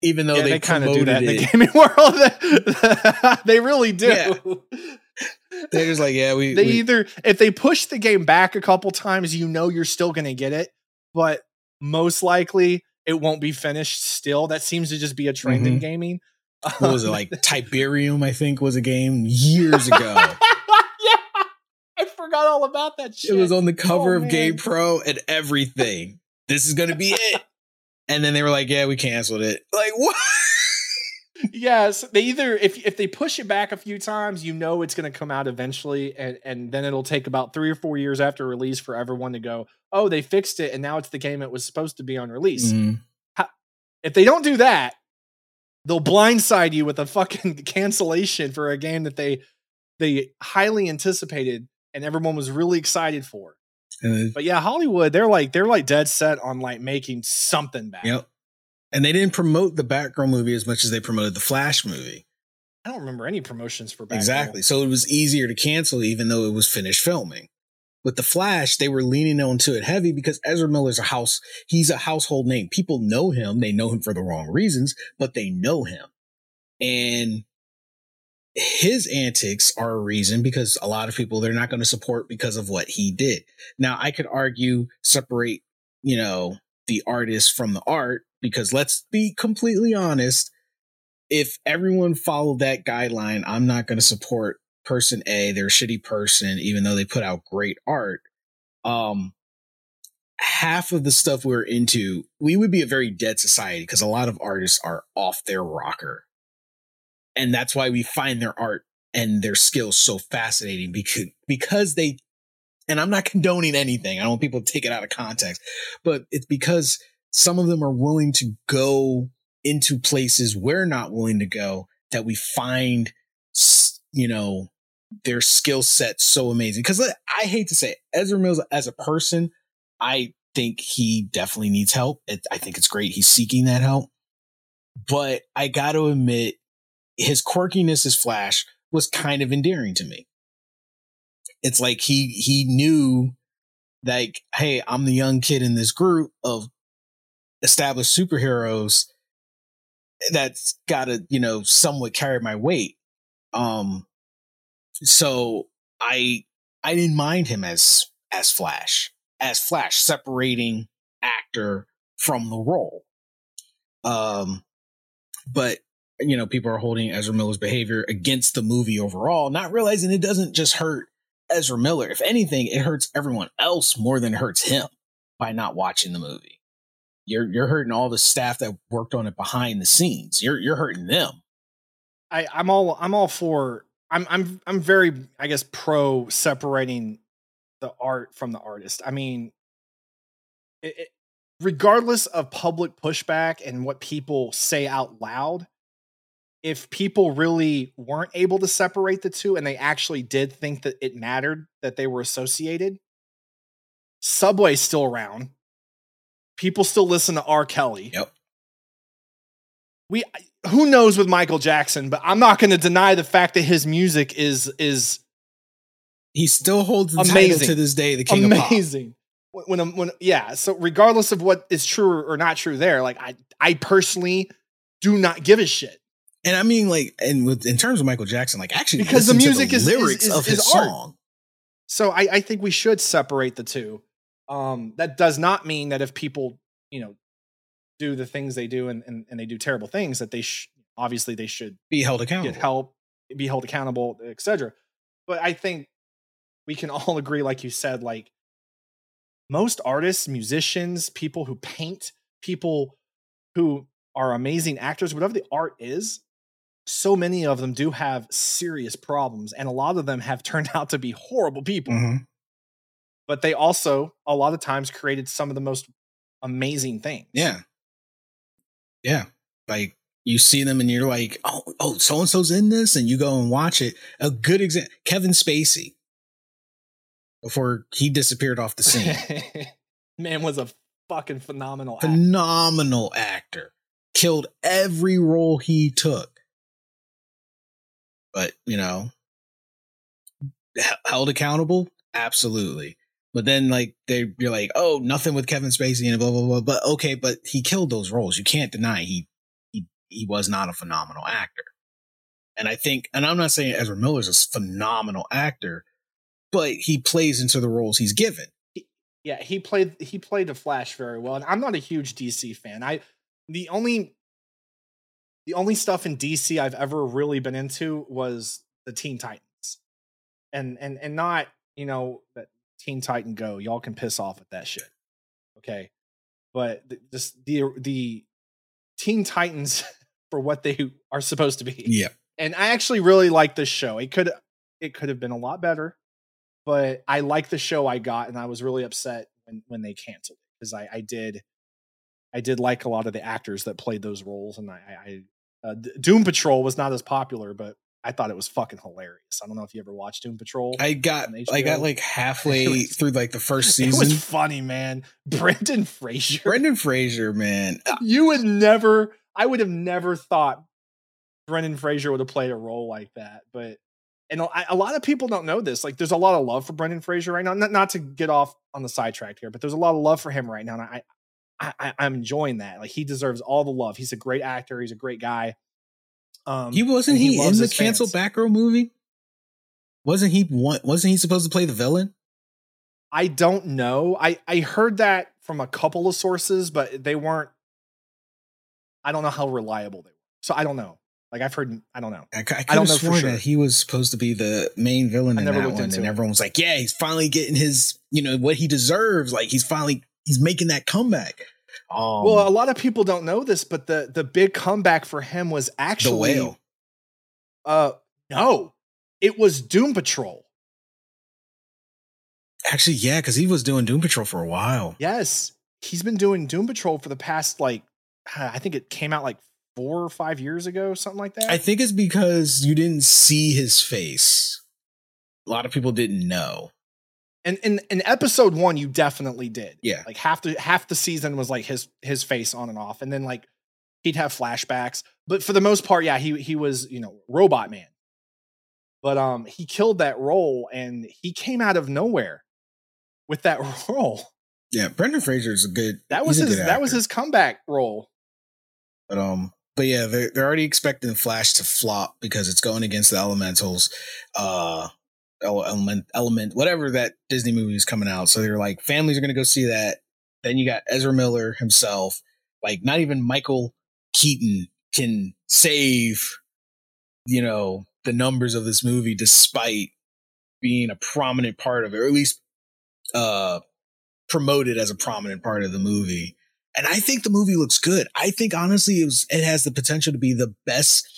[SPEAKER 2] even though
[SPEAKER 3] yeah,
[SPEAKER 2] they,
[SPEAKER 3] they, kind of do that in the gaming world. they really do.
[SPEAKER 2] Yeah. They're just like, yeah, we.
[SPEAKER 3] they
[SPEAKER 2] we-
[SPEAKER 3] either if they push the game back a couple times, you know you're still going to get it, but most likely it won't be finished still. That seems to just be a trend mm-hmm. in gaming.
[SPEAKER 2] What was it like? Tiberium, I think, was a game years ago.
[SPEAKER 3] yeah, I forgot all about that shit.
[SPEAKER 2] It was on the cover oh, of. Game Pro and everything. this is going to be it. And then they were like, "Yeah, we canceled it." Like what?
[SPEAKER 3] Yes, they either if if they push it back a few times, you know it's going to come out eventually, and and then it'll take about three or four years after release for everyone to go, "Oh, they fixed it, and now it's the game it was supposed to be on release." Mm-hmm. How, if they don't do that, they'll blindside you with a fucking cancellation for a game that they they highly anticipated and everyone was really excited for. But yeah, Hollywood, they're like they're like dead set on like making something back.
[SPEAKER 2] Yep. And they didn't promote the Batgirl movie as much as they promoted the Flash movie.
[SPEAKER 3] I don't remember any promotions for Batgirl.
[SPEAKER 2] Exactly. So it was easier to cancel even though it was finished filming. With the Flash, they were leaning onto it heavy because Ezra Miller's a house, he's a household name. People know him. They know him for the wrong reasons, but they know him. And his antics are a reason because a lot of people they're not going to support because of what he did. Now, I could argue separate, you know, the artist from the art because let's be completely honest, if everyone followed that guideline, I'm not going to support person A, they're a shitty person even though they put out great art. Um half of the stuff we're into, we would be a very dead society because a lot of artists are off their rocker and that's why we find their art and their skills so fascinating because because they and I'm not condoning anything. I don't want people to take it out of context, but it's because some of them are willing to go into places we're not willing to go that we find, you know, their skill set so amazing. Cause I hate to say it, Ezra Mills as a person, I think he definitely needs help. It, I think it's great. He's seeking that help, but I got to admit his quirkiness as Flash was kind of endearing to me. It's like he he knew like, hey, I'm the young kid in this group of established superheroes that's gotta, you know, somewhat carry my weight. Um so I I didn't mind him as as Flash. As Flash, separating actor from the role. Um but you know, people are holding Ezra Miller's behavior against the movie overall, not realizing it doesn't just hurt Ezra Miller. If anything, it hurts everyone else more than it hurts him by not watching the movie. You're you're hurting all the staff that worked on it behind the scenes. You're you're hurting them.
[SPEAKER 3] I, I'm all I'm all for I'm I'm I'm very I guess pro separating the art from the artist. I mean, it, it, regardless of public pushback and what people say out loud, if people really weren't able to separate the two and they actually did think that it mattered that they were associated, Subway's still around. People still listen to R. Kelly.
[SPEAKER 2] Yep.
[SPEAKER 3] We who knows with Michael Jackson, but I'm not going to deny the fact that his music is is
[SPEAKER 2] he still holds the amazing. title to this day, the king
[SPEAKER 3] amazing. of pop. When, when, um, when, yeah. So regardless of what is true or not true, there, like I, I personally do not give a shit.
[SPEAKER 2] And I mean, like, and with in terms of Michael Jackson, like, actually, because the music the is lyrics is, is, of his song.
[SPEAKER 3] So I, I think we should separate the two. Um, that does not mean that if people, you know, do the things they do and, and, and they do terrible things, that they sh- obviously they should
[SPEAKER 2] be held accountable,
[SPEAKER 3] get help, be held accountable, etc. But I think we can all agree, like you said, like most artists, musicians, people who paint, people who are amazing actors, whatever the art is, so many of them do have serious problems, and a lot of them have turned out to be horrible people. Mm-hmm. But they also, a lot of times, created some of the most amazing things.
[SPEAKER 2] Yeah. Yeah. Like you see them and you're like, oh, oh, so and so's in this, and you go and watch it. A good example Kevin Spacey before he disappeared off the scene.
[SPEAKER 3] Man was a fucking phenomenal
[SPEAKER 2] phenomenal actor. actor. Killed every role he took but you know, held accountable, absolutely. But then like they you're like, oh, nothing with Kevin Spacey and blah blah blah. But okay, but he killed those roles. You can't deny he he he was not a phenomenal actor. And I think, and I'm not saying Ezra Miller's a phenomenal actor, but he plays into the roles he's given.
[SPEAKER 3] Yeah, he played he played the Flash very well, and I'm not a huge DC fan. I the only the only stuff in DC I've ever really been into was the Teen Titans, and and and not you know that Teen Titan Go. Y'all can piss off with that shit, okay? But th- just the the Teen Titans for what they are supposed to be.
[SPEAKER 2] Yeah.
[SPEAKER 3] And I actually really like this show. It could it could have been a lot better, but I like the show I got, and I was really upset when when they canceled it because I, I did I did like a lot of the actors that played those roles, and I, I uh, Doom Patrol was not as popular, but I thought it was fucking hilarious. I don't know if you ever watched Doom Patrol.
[SPEAKER 2] I got I got like halfway
[SPEAKER 3] was-
[SPEAKER 2] through like the first season.
[SPEAKER 3] It was funny, man. Brendan Fraser.
[SPEAKER 2] Brendan Fraser, man.
[SPEAKER 3] you would never I would have never thought Brendan Fraser would have played a role like that. But and a, a lot of people don't know this. Like there's a lot of love for Brendan Fraser right now. Not, not to get off on the sidetrack here, but there's a lot of love for him right now. And I, I, I I'm enjoying that. Like he deserves all the love. He's a great actor. He's a great guy. Um,
[SPEAKER 2] He wasn't
[SPEAKER 3] and
[SPEAKER 2] he, in the canceled
[SPEAKER 3] fans.
[SPEAKER 2] Batgirl movie? Wasn't he wasn't he supposed to play the villain?
[SPEAKER 3] I don't know. I I heard that from a couple of sources, but they weren't. I don't know how reliable they were. So I don't know. Like I've heard. I don't know.
[SPEAKER 2] I, I could
[SPEAKER 3] I don't
[SPEAKER 2] have
[SPEAKER 3] know
[SPEAKER 2] sworn
[SPEAKER 3] sure.
[SPEAKER 2] that he was supposed to be the main villain
[SPEAKER 3] I
[SPEAKER 2] in that one, and
[SPEAKER 3] it.
[SPEAKER 2] everyone was like, "Yeah, he's finally getting his, you know, what he deserves. Like he's finally he's making that comeback." Um,
[SPEAKER 3] well, a lot of people don't know this, but the the big comeback for him was
[SPEAKER 2] the
[SPEAKER 3] actually
[SPEAKER 2] whale.
[SPEAKER 3] uh no, it was Doom Patrol.
[SPEAKER 2] Actually, yeah, because he was doing Doom Patrol for a while.
[SPEAKER 3] Yes, he's been doing Doom Patrol for the past like I think it came out like four or five years ago, something like that.
[SPEAKER 2] I think it's because you didn't see his face. A lot of people didn't know.
[SPEAKER 3] And in in episode one, you definitely did.
[SPEAKER 2] Yeah.
[SPEAKER 3] like half the half the season was like his his face on and off, and then like he'd have flashbacks. But for the most part, yeah, he he was you know robot man. But um, he killed that role, and he came out of nowhere with that role.
[SPEAKER 2] Yeah, Brendan Fraser is a good.
[SPEAKER 3] That was his that was his comeback role.
[SPEAKER 2] But um, but yeah, they're they're already expecting Flash to flop because it's going against the Elementals, uh, element element whatever that Disney movie is coming out. So they're like, families are gonna go see that. Then you got Ezra Miller himself. Like, not even Michael Keaton can save, you know, the numbers of this movie despite being a prominent part of it, or at least uh promoted as a prominent part of the movie and I think the movie looks good. I think honestly, it was it has the potential to be the best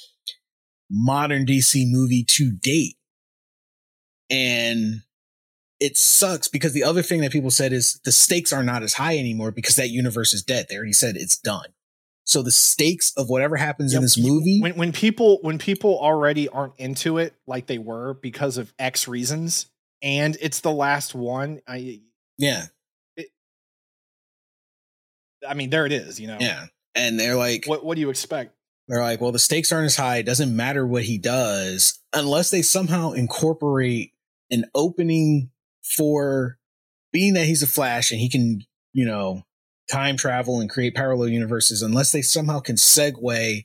[SPEAKER 2] modern DC movie to date. And it sucks because the other thing that people said is the stakes are not as high anymore because that universe is dead. They already said it's done. So the stakes of whatever happens in this movie,
[SPEAKER 3] when when people when people already aren't into it like they were because of X reasons, and it's the last one. I
[SPEAKER 2] yeah,
[SPEAKER 3] I mean, there it is. You know,
[SPEAKER 2] yeah. And they're like,
[SPEAKER 3] What what do you expect?
[SPEAKER 2] They're like, well, the stakes aren't as high. It doesn't matter what he does unless they somehow incorporate an opening for being that he's a Flash and he can, you know, time travel and create parallel universes. Unless they somehow can segue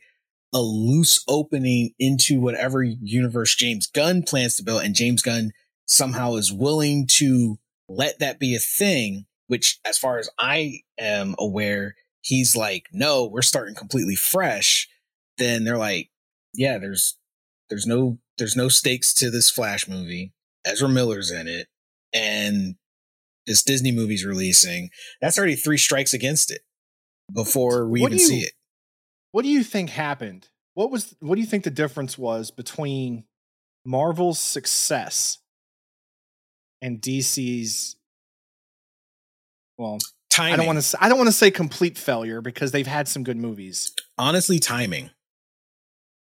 [SPEAKER 2] a loose opening into whatever universe James Gunn plans to build, and James Gunn somehow is willing to let that be a thing. Which, as far as I am aware, he's like, no, we're starting completely fresh then they're like, yeah, there's there's no there's no stakes to this Flash movie. Ezra Miller's in it, and this Disney movie's releasing. That's already three strikes against it before we
[SPEAKER 3] What
[SPEAKER 2] even
[SPEAKER 3] you-
[SPEAKER 2] see it.
[SPEAKER 3] What do you think happened? What was what do you think the difference was between Marvel's success and DC's well,
[SPEAKER 2] Timing.
[SPEAKER 3] I don't want to say, I don't want to say complete failure because they've had some good movies.
[SPEAKER 2] honestly timing.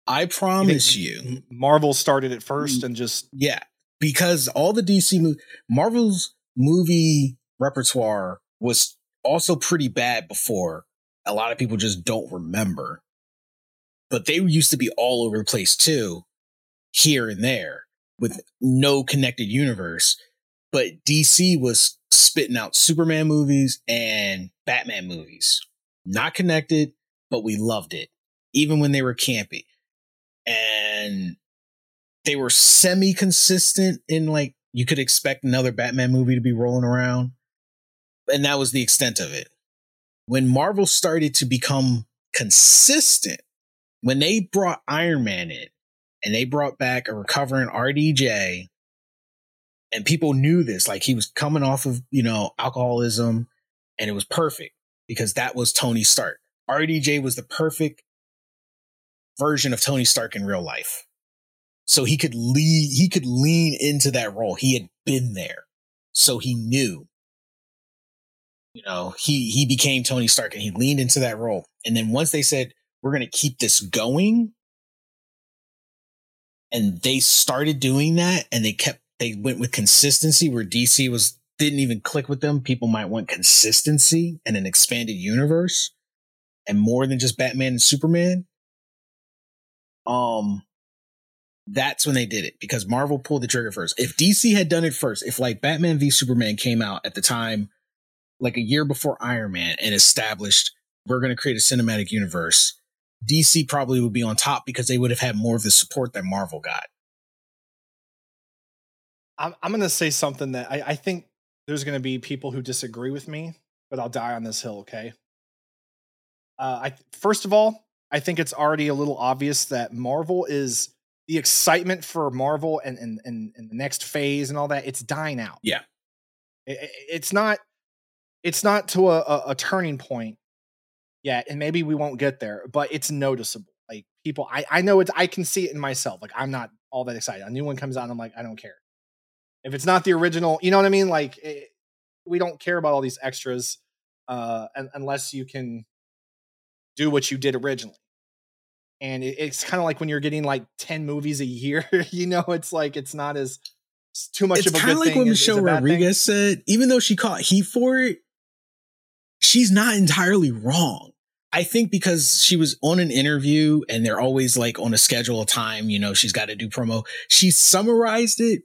[SPEAKER 2] I promise you,
[SPEAKER 3] M- Marvel started it first mm. and just
[SPEAKER 2] yeah, because all the DC mo- Marvel's movie repertoire was also pretty bad before. A lot of people just don't remember. But they used to be all over the place too, here and there, with no connected universe. But DC was spitting out Superman movies and Batman movies. Not connected, but we loved it, even when they were campy. And they were semi consistent in like you could expect another Batman movie to be rolling around. and that was the extent of it. When Marvel started to become consistent, when they brought Iron Man in and they brought back a recovering RDJ, and people knew this, like he was coming off of, you know, alcoholism, and it was perfect because that was Tony Stark. RDJ was the perfect version of Tony Stark in real life. So he could lead, he could lean into that role. He had been there. So he knew. You know, he he became Tony Stark and he leaned into that role. And then once they said, we're gonna keep this going, and they started doing that and they kept they went with consistency where DC was didn't even click with them. People might want consistency and an expanded universe and more than just Batman and Superman. Um that's when they did it because Marvel pulled the trigger first. If DC had done it first, if like Batman v Superman came out at the time, like a year before Iron Man, and established we're going to create a cinematic universe, DC probably would be on top because they would have had more of the support that Marvel got.
[SPEAKER 3] I'm, I'm going to say something that I, I think there's going to be people who disagree with me, but I'll die on this hill. Okay. Uh, I first of all, I think it's already a little obvious that Marvel is the excitement for Marvel and and and, and the next phase and all that. It's dying out.
[SPEAKER 2] Yeah.
[SPEAKER 3] It, it's not. It's not to a, a, a turning point yet, and maybe we won't get there, but it's noticeable. Like people, I I know it's. I can see it in myself. Like I'm not all that excited. A new one comes out, and I'm like, I don't care. If it's not the original, you know what I mean? Like it, we don't care about all these extras uh, unless you can do what you did originally. And it, it's kind of like when you're getting like 10 movies a year, you know, it's like it's not as it's too much
[SPEAKER 2] it's
[SPEAKER 3] of a
[SPEAKER 2] kind of like what Michelle Rodriguez said, even though she caught heat for it, she's not entirely wrong. I think because she was on an interview and they're always like on a schedule of time, you know, she's got to do promo. She summarized it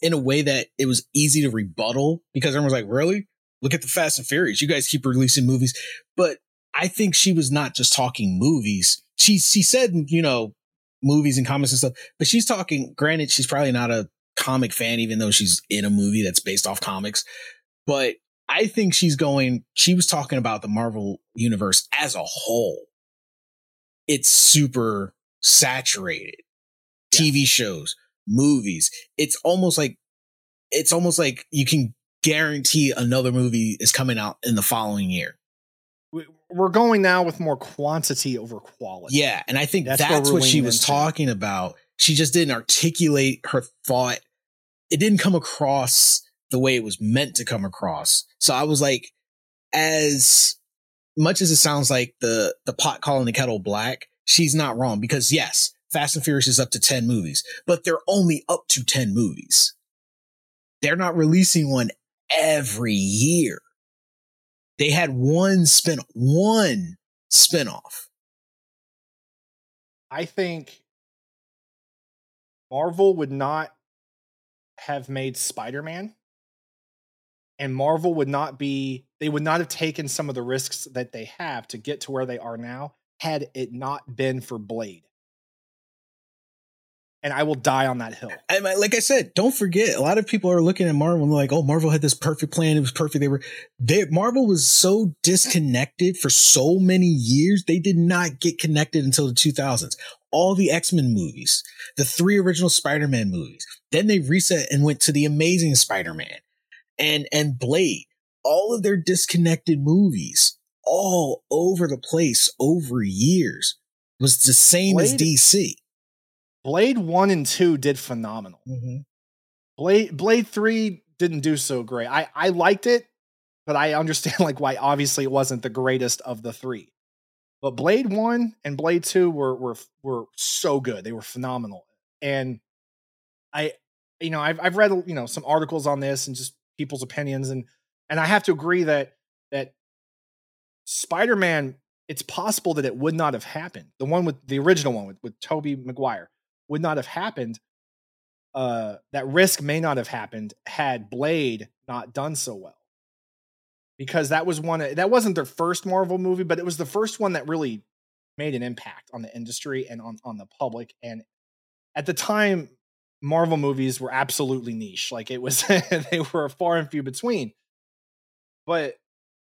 [SPEAKER 2] in a way that it was easy to rebuttal because everyone was like, really? Look at the Fast and Furious. You guys keep releasing movies. But I think she was not just talking movies. She, she said, you know, movies and comics and stuff, but she's talking, granted, she's probably not a comic fan, even though she's in a movie that's based off comics. But I think she's going, she was talking about the Marvel universe as a whole. It's super saturated. Yeah. TV shows, movies. It's almost like it's almost like you can guarantee another movie is coming out in the following year.
[SPEAKER 3] We're going now with more quantity over quality.
[SPEAKER 2] Yeah, and I think that's, that's what she was into. talking about. She just didn't articulate her thought. It didn't come across the way it was meant to come across. So I was like, as much as it sounds like the the pot calling the kettle black, she's not wrong because yes, Fast and Furious is up to 10 movies, but they're only up to 10 movies. They're not releasing one every year. They had one spin, one spinoff.
[SPEAKER 3] I think Marvel would not have made Spider-Man and Marvel would not be they would not have taken some of the risks that they have to get to where they are now had it not been for Blade and I will die on that hill.
[SPEAKER 2] And like I said, don't forget, a lot of people are looking at Marvel and like, oh, Marvel had this perfect plan. It was perfect. They were, they, Marvel was so disconnected for so many years. They did not get connected until the 2000s. All the X-Men movies, the three original Spider-Man movies. Then they reset and went to the Amazing Spider-Man and, and Blade. All of their disconnected movies all over the place over years was the same Blade, as DC
[SPEAKER 3] Blade one and two did phenomenal. Mm-hmm. Blade Blade three didn't do so great. I I liked it, but I understand like why obviously it wasn't the greatest of the three. But Blade one and Blade two were were were so good. They were phenomenal. And I you know I've I've read you know some articles on this and just people's opinions and and I have to agree that that Spider Man it's possible that it would not have happened. The one with the original one with, with Tobey Maguire would not have happened. Uh, that risk may not have happened had Blade not done so well. Because that was one that wasn't their first Marvel movie, but it was the first one that really made an impact on the industry and on, on the public. And at the time, Marvel movies were absolutely niche. Like it was, they were far and few between. but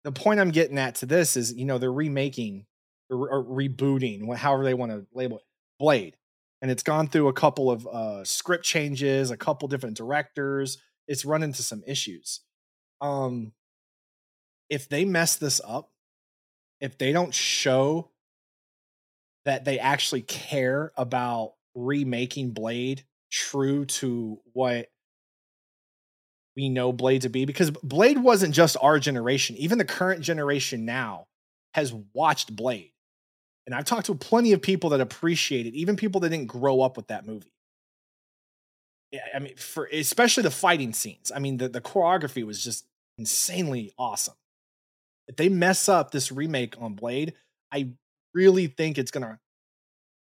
[SPEAKER 3] the point I'm getting at to this is, you know, they're remaking or, rebooting, however they want to label it, Blade, and it's gone through a couple of uh, script changes, a couple different directors. It's run into some issues. Um, if they mess this up, if they don't show that they actually care about remaking Blade true to what we know Blade to be because Blade wasn't just our generation. Even the current generation now has watched Blade. And I've talked to plenty of people that appreciate it, even people that didn't grow up with that movie. I mean, for especially the fighting scenes. I mean, the, the choreography was just insanely awesome. If they mess up this remake on Blade, I really think it's gonna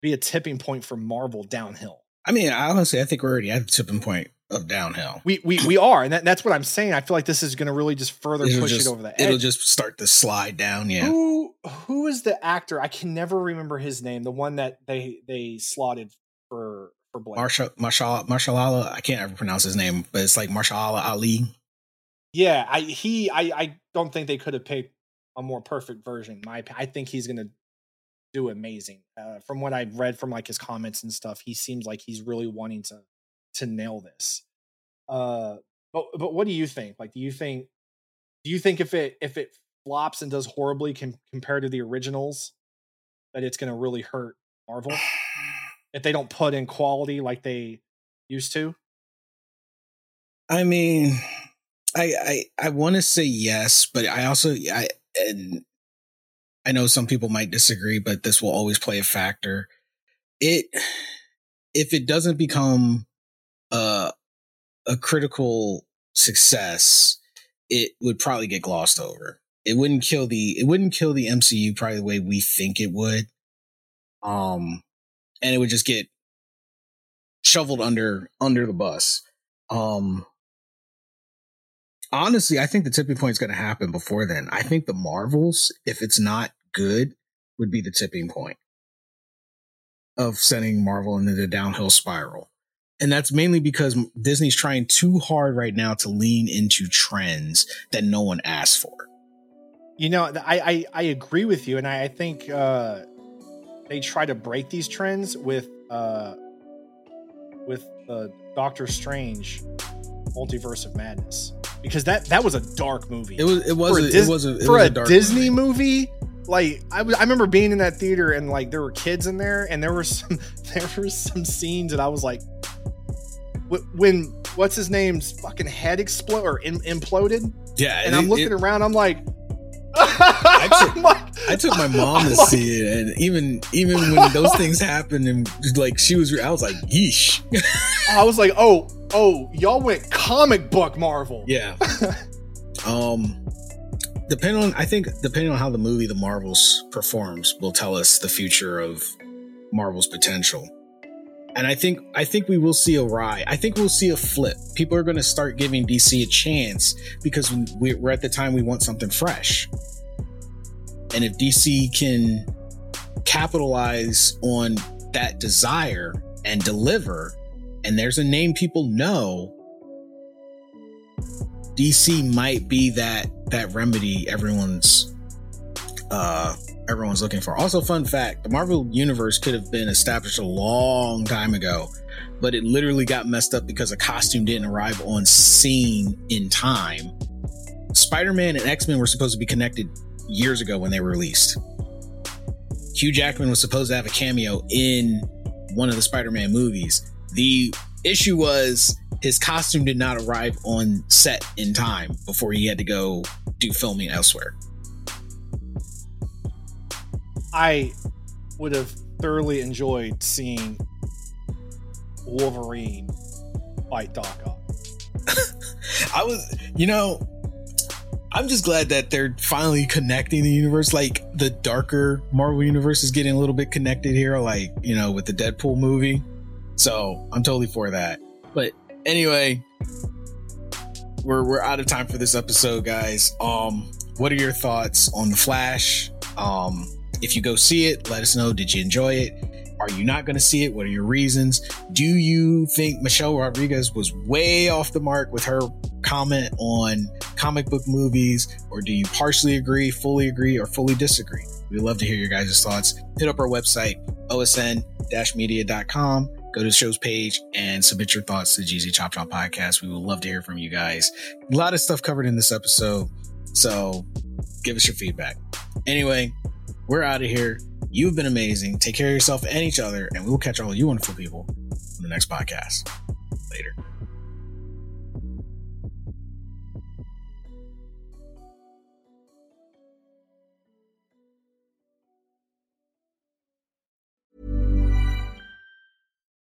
[SPEAKER 3] be a tipping point for Marvel downhill.
[SPEAKER 2] I mean, honestly, I think we're already at the tipping point of downhill.
[SPEAKER 3] We we we are, and that, that's what I'm saying. I feel like this is going to really just further
[SPEAKER 2] It'll
[SPEAKER 3] push
[SPEAKER 2] just-
[SPEAKER 3] it over the edge.
[SPEAKER 2] It'll just start to slide down. Yeah.
[SPEAKER 3] Who who is the actor? I can never remember his name. The one that they they slotted for for Blade.
[SPEAKER 2] Marshall Marshall Marshall I can't ever pronounce his name, but it's like Marshall Ali.
[SPEAKER 3] yeah, I he I I don't think they could have picked a more perfect version. My I think he's going to do amazing. Uh, from what I've read from like his comments and stuff, he seems like he's really wanting to to nail this. Uh, but but what do you think? Like, do you think do you think if it if it flops and does horribly com- compared to the originals, that it's going to really hurt Marvel if they don't put in quality like they used to?
[SPEAKER 2] I mean, I I I want to say yes, but I also I and I know some people might disagree, but this will always play a factor. It if it doesn't become a a critical success, it would probably get glossed over. It wouldn't kill the it wouldn't kill the MCU probably the way we think it would. Um and it would just get shoveled under under the bus. Um honestly, I think the tipping point is going to happen before then. I think the Marvels, if it's not good, would be the tipping point of sending Marvel into the downhill spiral. And that's mainly because Disney's trying too hard right now to lean into trends that no one asked for.
[SPEAKER 3] You know, I I, I agree with you, and I, I think uh, they try to break these trends with uh, with uh, Doctor Strange, Multiverse of Madness, because that that was a dark movie.
[SPEAKER 2] It was it was
[SPEAKER 3] For a Dis-
[SPEAKER 2] it was a, it
[SPEAKER 3] for
[SPEAKER 2] was
[SPEAKER 3] a,
[SPEAKER 2] a
[SPEAKER 3] Disney movie. Like I, I remember being in that theater and like there were kids in there and there were some there were some scenes and I was like, when what's his name's fucking head explode or im- imploded
[SPEAKER 2] Yeah,
[SPEAKER 3] and I'm looking
[SPEAKER 2] it-
[SPEAKER 3] around I'm like,
[SPEAKER 2] took-
[SPEAKER 3] I'm like-
[SPEAKER 2] I took my mom to
[SPEAKER 3] I'm like-
[SPEAKER 2] see it, and even even when those things happened, and like she was, I was like, "Yeesh."
[SPEAKER 3] I was like, oh, oh, y'all went comic book Marvel.
[SPEAKER 2] Yeah. um depending on I think depending on how the movie The Marvels performs will tell us the future of Marvel's potential. And I think I think we will see a rise. I think we'll see a flip. People are going to start giving DC a chance because we- we're at the time we want something fresh. And if DC can capitalize on that desire and deliver, and there's a name people know, DC might be that that remedy everyone's uh everyone's looking for. Also, fun fact: the Marvel universe could have been established a long time ago, but it literally got messed up because a costume didn't arrive on scene in time. Spider-Man and X-Men were supposed to be connected years ago when they were released. Hugh Jackman was supposed to have a cameo in one of the Spider-Man movies. The issue was his costume did not arrive on set in time before he had to go do filming elsewhere.
[SPEAKER 3] I would have thoroughly enjoyed seeing Wolverine fight Doc Ock.
[SPEAKER 2] I was, you know, I'm just glad that they're finally connecting the universe. Like the darker Marvel universe is getting a little bit connected here, like, you know, with the Deadpool movie. So I'm totally for that. But anyway, we're we're out of time for this episode, guys. Um, what are your thoughts on the Flash? Um, if you go see it, let us know. Did you enjoy it? Are you not going to see it? What are your reasons? Do you think Michelle Rodriguez was way off the mark with her comment on comic book movies, or do you partially agree, fully agree, or fully disagree? We'd love to hear your guys' thoughts. Hit up our website, osn-media.com. Go to the show's page and submit your thoughts to GZ Chop Shop Podcast. We would love to hear from you guys. A lot of stuff covered in this episode, so give us your feedback. Anyway, we're out of here. You've been amazing. Take care of yourself and each other, and we will catch all you wonderful people on the next podcast. Later.